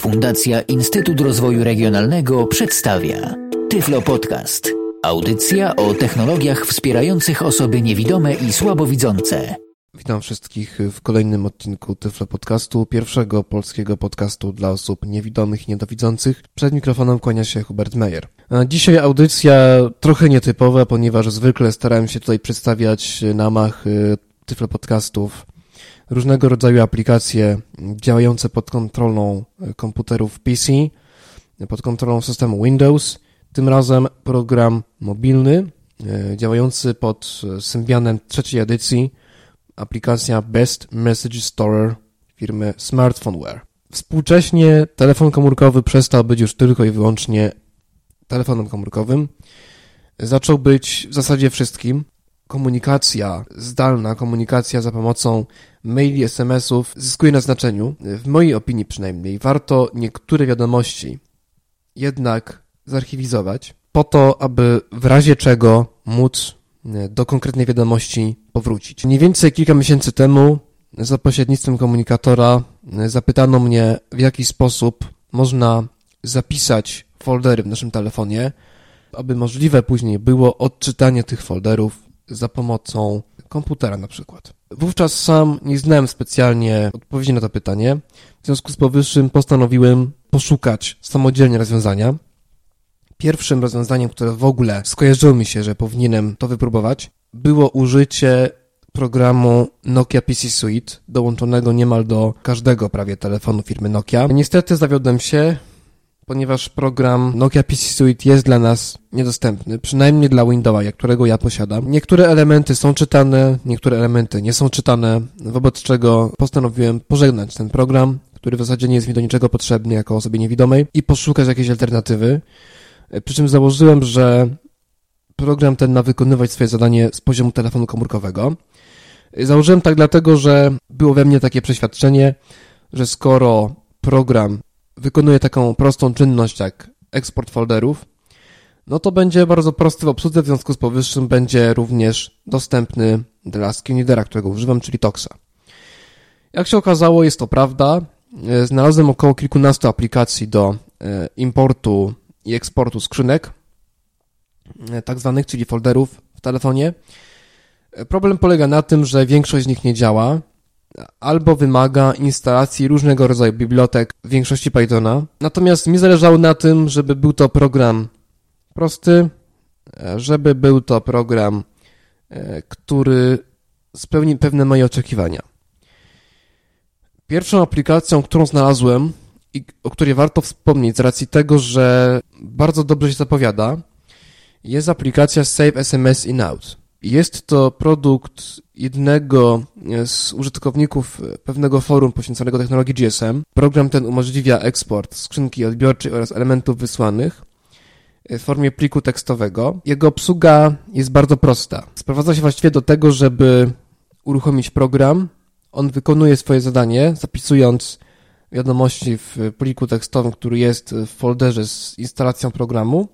Fundacja Instytut Rozwoju Regionalnego przedstawia Tyflo Podcast. Audycja o technologiach wspierających osoby niewidome i słabowidzące. Witam wszystkich w kolejnym odcinku Tyflo Podcastu, pierwszego polskiego podcastu dla osób niewidomych i niedowidzących. Przed mikrofonem kłania się Hubert Meyer. Dzisiaj audycja trochę nietypowa, ponieważ zwykle starałem się tutaj przedstawiać na mach y, Tyflo Podcastów różnego rodzaju aplikacje działające pod kontrolą komputerów PC, pod kontrolą systemu Windows. Tym razem program mobilny e, działający pod Symbianem trzeciej edycji, aplikacja Best Message Storer firmy Smartphoneware. Współcześnie telefon komórkowy przestał być już tylko i wyłącznie telefonem komórkowym. Zaczął być w zasadzie wszystkim komunikacja zdalna, komunikacja za pomocą maili, SMS-ów zyskuje na znaczeniu. W mojej opinii przynajmniej warto niektóre wiadomości jednak zarchiwizować po to, aby w razie czego móc e, do konkretnej wiadomości powrócić. Mniej więcej kilka miesięcy temu za pośrednictwem komunikatora e, zapytano mnie, w jaki sposób można zapisać foldery w naszym telefonie, aby możliwe później było odczytanie tych folderów za pomocą komputera na przykład. Wówczas sam nie znałem specjalnie odpowiedzi na to pytanie. W związku z powyższym postanowiłem poszukać samodzielnie rozwiązania. Pierwszym rozwiązaniem, które w ogóle skojarzyło mi się, że powinienem to wypróbować, było użycie programu Nokia PC Suite, dołączonego niemal do każdego prawie telefonu firmy Nokia. Niestety zawiodłem się, ponieważ program Nokia PC Suite jest dla nas niedostępny, przynajmniej dla Windowsa, którego ja posiadam. Niektóre elementy są czytane, niektóre elementy nie są czytane, wobec czego postanowiłem pożegnać ten program, który w zasadzie nie jest mi do niczego potrzebny jako osobie niewidomej i poszukać jakiejś alternatywy. Przy czym założyłem, że program ten ma wykonywać swoje zadanie z poziomu telefonu komórkowego. Założyłem tak dlatego, że było we mnie takie przeświadczenie, że skoro program wykonuje taką prostą czynność jak eksport folderów, no to będzie bardzo prosty w obsłudze, w związku z powyższym będzie również dostępny dla screenreadera, którego używam, czyli Toxa. Jak się okazało, jest to prawda. E, znalazłem około kilkunastu aplikacji do e, importu i eksportu skrzynek, e, tak zwanych, czyli folderów w telefonie. Problem polega na tym, że większość z nich nie działa, albo wymaga instalacji różnego rodzaju bibliotek, w większości Pythona. Natomiast mi zależało na tym, żeby był to program prosty, żeby był to program, e, który spełni pewne moje oczekiwania. Pierwszą aplikacją, którą znalazłem i o której warto wspomnieć z racji tego, że bardzo dobrze się zapowiada, jest aplikacja Save SMS in Out. Jest to produkt jednego z użytkowników pewnego forum poświęconego technologii GSM. Program ten umożliwia eksport skrzynki odbiorczej oraz elementów wysłanych w formie pliku tekstowego. Jego obsługa jest bardzo prosta. Sprowadza się właściwie do tego, żeby uruchomić program. On wykonuje swoje zadanie, zapisując wiadomości w pliku tekstowym, który jest w folderze z instalacją programu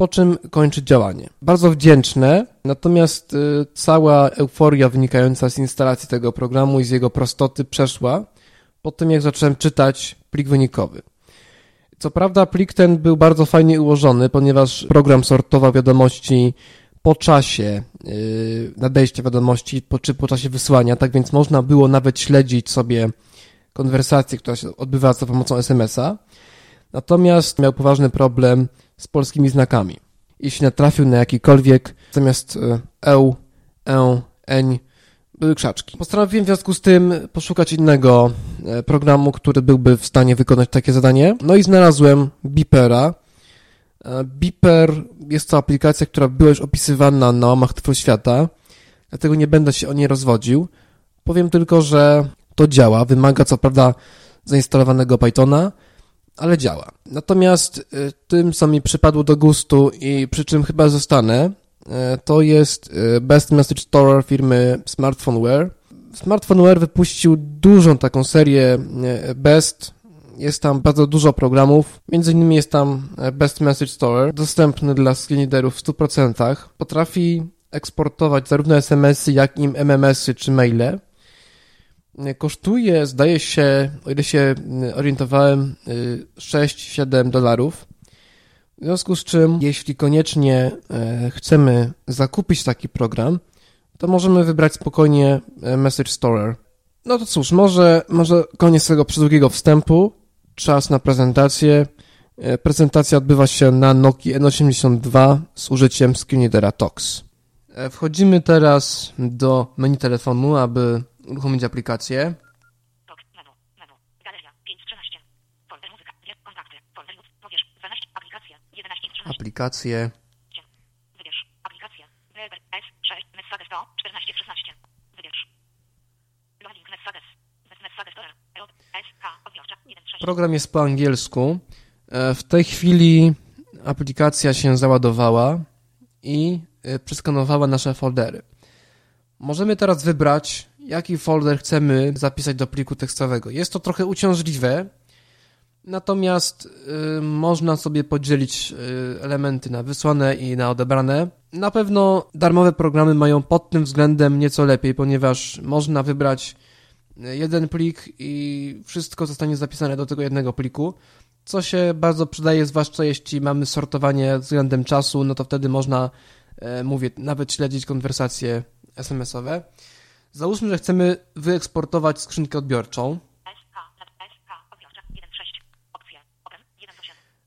po czym kończy działanie. Bardzo wdzięczne, natomiast y, cała euforia wynikająca z instalacji tego programu i z jego prostoty przeszła po tym, jak zacząłem czytać plik wynikowy. Co prawda plik ten był bardzo fajnie ułożony, ponieważ program sortował wiadomości po czasie yy, nadejścia wiadomości, czy po czasie wysłania, tak więc można było nawet śledzić sobie konwersację, która się odbywała za pomocą SMS-a. Natomiast miał poważny problem z polskimi znakami. Jeśli natrafił na jakikolwiek zamiast eł, e, eń, były krzaczki. Postanowiłem w związku z tym poszukać innego e, programu, który byłby w stanie wykonać takie zadanie. No i znalazłem Beepera. E, Beeper jest to aplikacja, która była już opisywana na łamach świata, dlatego nie będę się o niej rozwodził. Powiem tylko, że to działa. Wymaga co prawda zainstalowanego Pythona, ale działa. Natomiast y, tym, co mi przypadło do gustu i przy czym chyba zostanę, y, to jest y, Best Message Store firmy Smartphoneware. Smartphoneware wypuścił dużą taką serię Best. Jest tam bardzo dużo programów, między innymi jest tam Best Message Store, dostępny dla screenreaderów w 100%. Potrafi eksportować zarówno SMS-y, jak i MMS-y czy maile. Kosztuje, zdaje się, o ile się orientowałem, 6-7 dolarów. W związku z czym, jeśli koniecznie e, chcemy zakupić taki program, to możemy wybrać spokojnie e, Message Storer. No to cóż, może, może koniec tego przydługiego wstępu, czas na prezentację. E, prezentacja odbywa się na Nokia N82 z użyciem Screenreadera TOX. Wchodzimy teraz do menu telefonu, aby uruchomić aplikację. Aplikacje. Wybierz aplikację. S6 Messages 100 14 16. Wybierz. Loading Messages. Messages SK odbiorcza 1 6. Program jest po angielsku. E, w tej chwili aplikacja się załadowała i e, przeskanowała nasze foldery. Możemy teraz wybrać, jaki folder chcemy zapisać do pliku tekstowego. Jest to trochę uciążliwe, Natomiast y, można sobie podzielić y, elementy na wysłane i na odebrane. Na pewno darmowe programy mają pod tym względem nieco lepiej, ponieważ można wybrać y, jeden plik i wszystko zostanie zapisane do tego jednego pliku, co się bardzo przydaje, zwłaszcza jeśli mamy sortowanie względem czasu, no to wtedy można, y, mówię, nawet śledzić konwersacje SMS-owe. Załóżmy, że chcemy wyeksportować skrzynkę odbiorczą.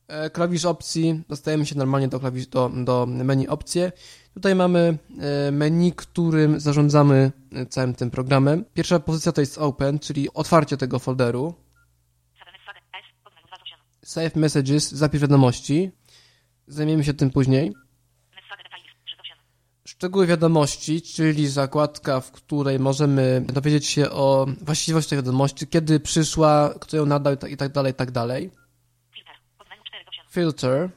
E, klawisz opcji, dostajemy się normalnie do, klawisz, do, do menu opcje. Tutaj mamy e, menu, którym zarządzamy e, całym tym programem. Pierwsza pozycja to jest Open, czyli otwarcie tego folderu. Save Messages, zapisz wiadomości. Zajmiemy się tym później. Szczegóły wiadomości, czyli zakładka, w której możemy dowiedzieć się o właściwości tej wiadomości, kiedy przyszła, kto ją nadał i tak dalej, i tak dalej. Filter,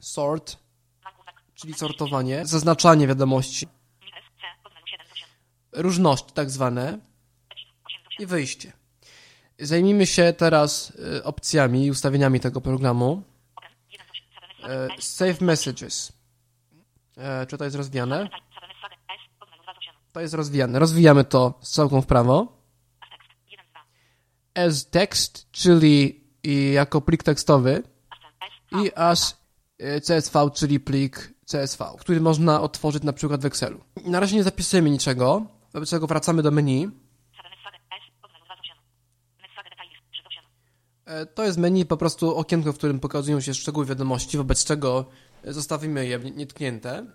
sort, czyli sortowanie, zaznaczanie wiadomości, różności tak zwane. I wyjście. Zajmijmy się teraz y, opcjami i ustawieniami tego programu. E, save Messages. E, czy to jest rozwijane? To jest rozwijane. Rozwijamy to strzałką w prawo. As text, czyli jako plik tekstowy i aż e, CSV, czyli plik CSV, który można otworzyć na przykład w Excelu. Na razie nie zapisujemy niczego, wobec czego wracamy do menu. E, to jest menu, po prostu okienko, w którym pokazują się szczegóły wiadomości, wobec czego zostawimy je nietknięte.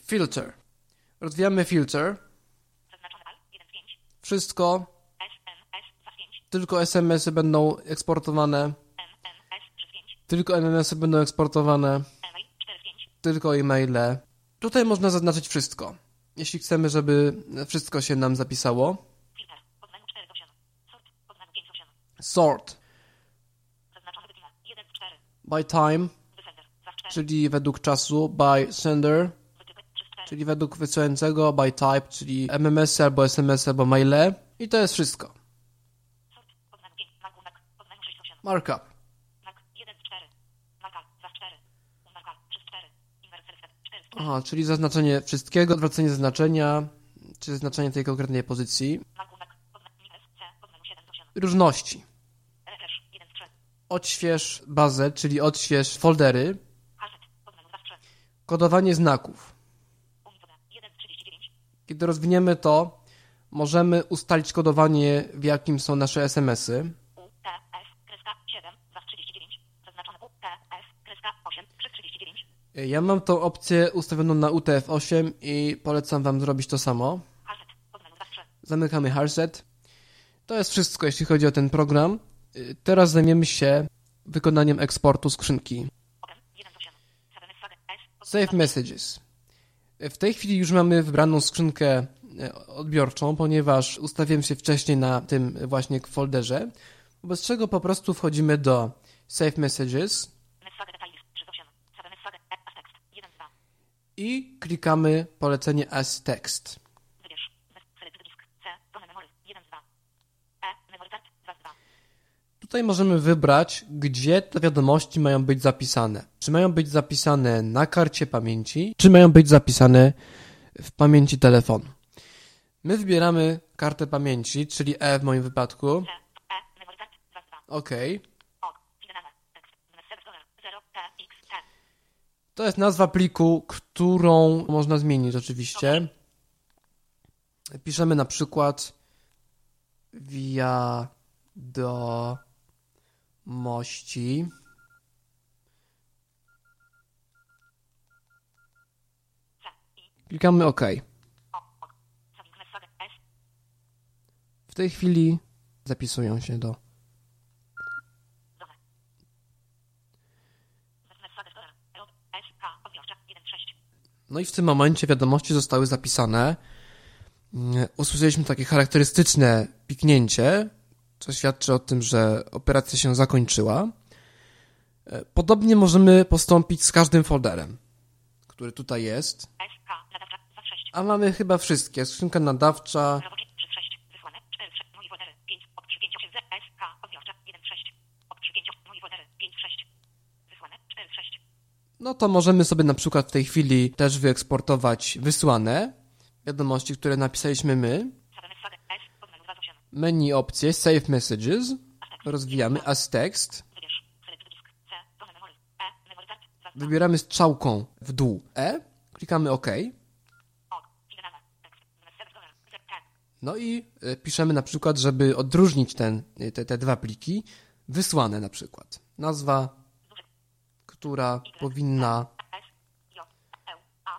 Filter. Rozwijamy filter. Wszystko tylko SMS-y będą eksportowane. Tylko MMS-y będą eksportowane. Tylko e-maile. Tutaj można zaznaczyć wszystko. Jeśli chcemy, żeby wszystko się nam zapisało. Sort. By time, czyli według czasu. By sender, czyli według wysyłającego. By type, czyli MMS albo SMS albo maile. I to jest wszystko. Markup. Aha, czyli zaznaczenie wszystkiego, odwrócenie zaznaczenia, czy zaznaczenie tej konkretnej pozycji. Różności. Odśwież bazę, czyli odśwież foldery. Kodowanie znaków. Kiedy rozwiniemy to, możemy ustalić kodowanie, w jakim są nasze SMS-y. Ja mam tą opcję ustawioną na UTF-8 i polecam Wam zrobić to samo. Zamykamy Harset. To jest wszystko, jeśli chodzi o ten program. Teraz zajmiemy się wykonaniem eksportu skrzynki. Save Messages. W tej chwili już mamy wybraną skrzynkę e, odbiorczą, ponieważ ustawiłem się wcześniej na tym właśnie folderze, wobec czego po prostu wchodzimy do Save Messages i klikamy polecenie as text. Tutaj możemy wybrać, gdzie te wiadomości mają być zapisane. Czy mają być zapisane na karcie pamięci, czy mają być zapisane w pamięci telefonu. My wybieramy kartę pamięci, czyli E w moim wypadku. OK. To jest nazwa pliku, którą można zmienić oczywiście. Piszemy na przykład via do mości. Klikamy OK. W tej chwili zapisują się do No i w tym momencie wiadomości zostały zapisane. Usłyszeliśmy takie charakterystyczne piknięcie, co świadczy o tym, że operacja się zakończyła. Podobnie możemy postąpić z każdym folderem, który tutaj jest. A mamy chyba wszystkie. Skrzynka nadawcza. No to możemy sobie na przykład w tej chwili też wyeksportować wysłane wiadomości, które napisaliśmy my. Menu opcje Save Messages. Rozwijamy as text. Wybieramy strzałką w dół E. Klikamy OK. No i piszemy na przykład, żeby odróżnić ten, te, te dwa pliki, wysłane na przykład. Nazwa która powinna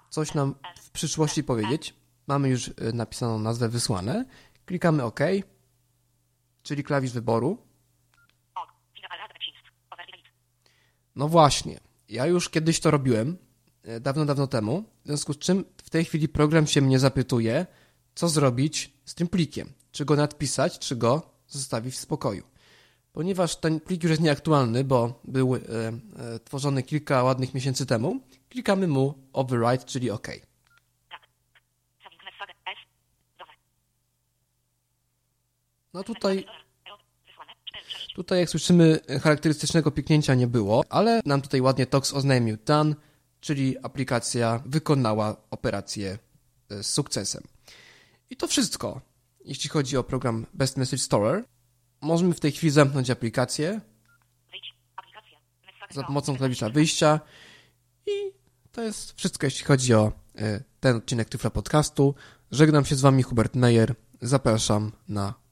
coś nam w przyszłości powiedzieć. Mamy już napisaną nazwę wysłane. Klikamy OK, czyli klawisz wyboru. No właśnie, ja już kiedyś to robiłem, dawno, dawno temu, w związku z czym w tej chwili program się mnie zapytuje, co zrobić z tym plikiem. Czy go nadpisać, czy go zostawić w spokoju. Ponieważ ten plik już jest nieaktualny, bo był e, e, tworzony kilka ładnych miesięcy temu, klikamy mu Override, czyli OK. No tutaj, tutaj jak słyszymy charakterystycznego piknięcia nie było, ale nam tutaj ładnie Tox oznajmił done, czyli aplikacja wykonała operację z sukcesem. I to wszystko, jeśli chodzi o program Best Message Storer. Możemy w tej chwili zamknąć aplikację za pomocą klawisza wyjścia i to jest wszystko, jeśli chodzi o ten odcinek Tyfla Podcastu. Żegnam się z Wami Hubert Meyer. Zapraszam na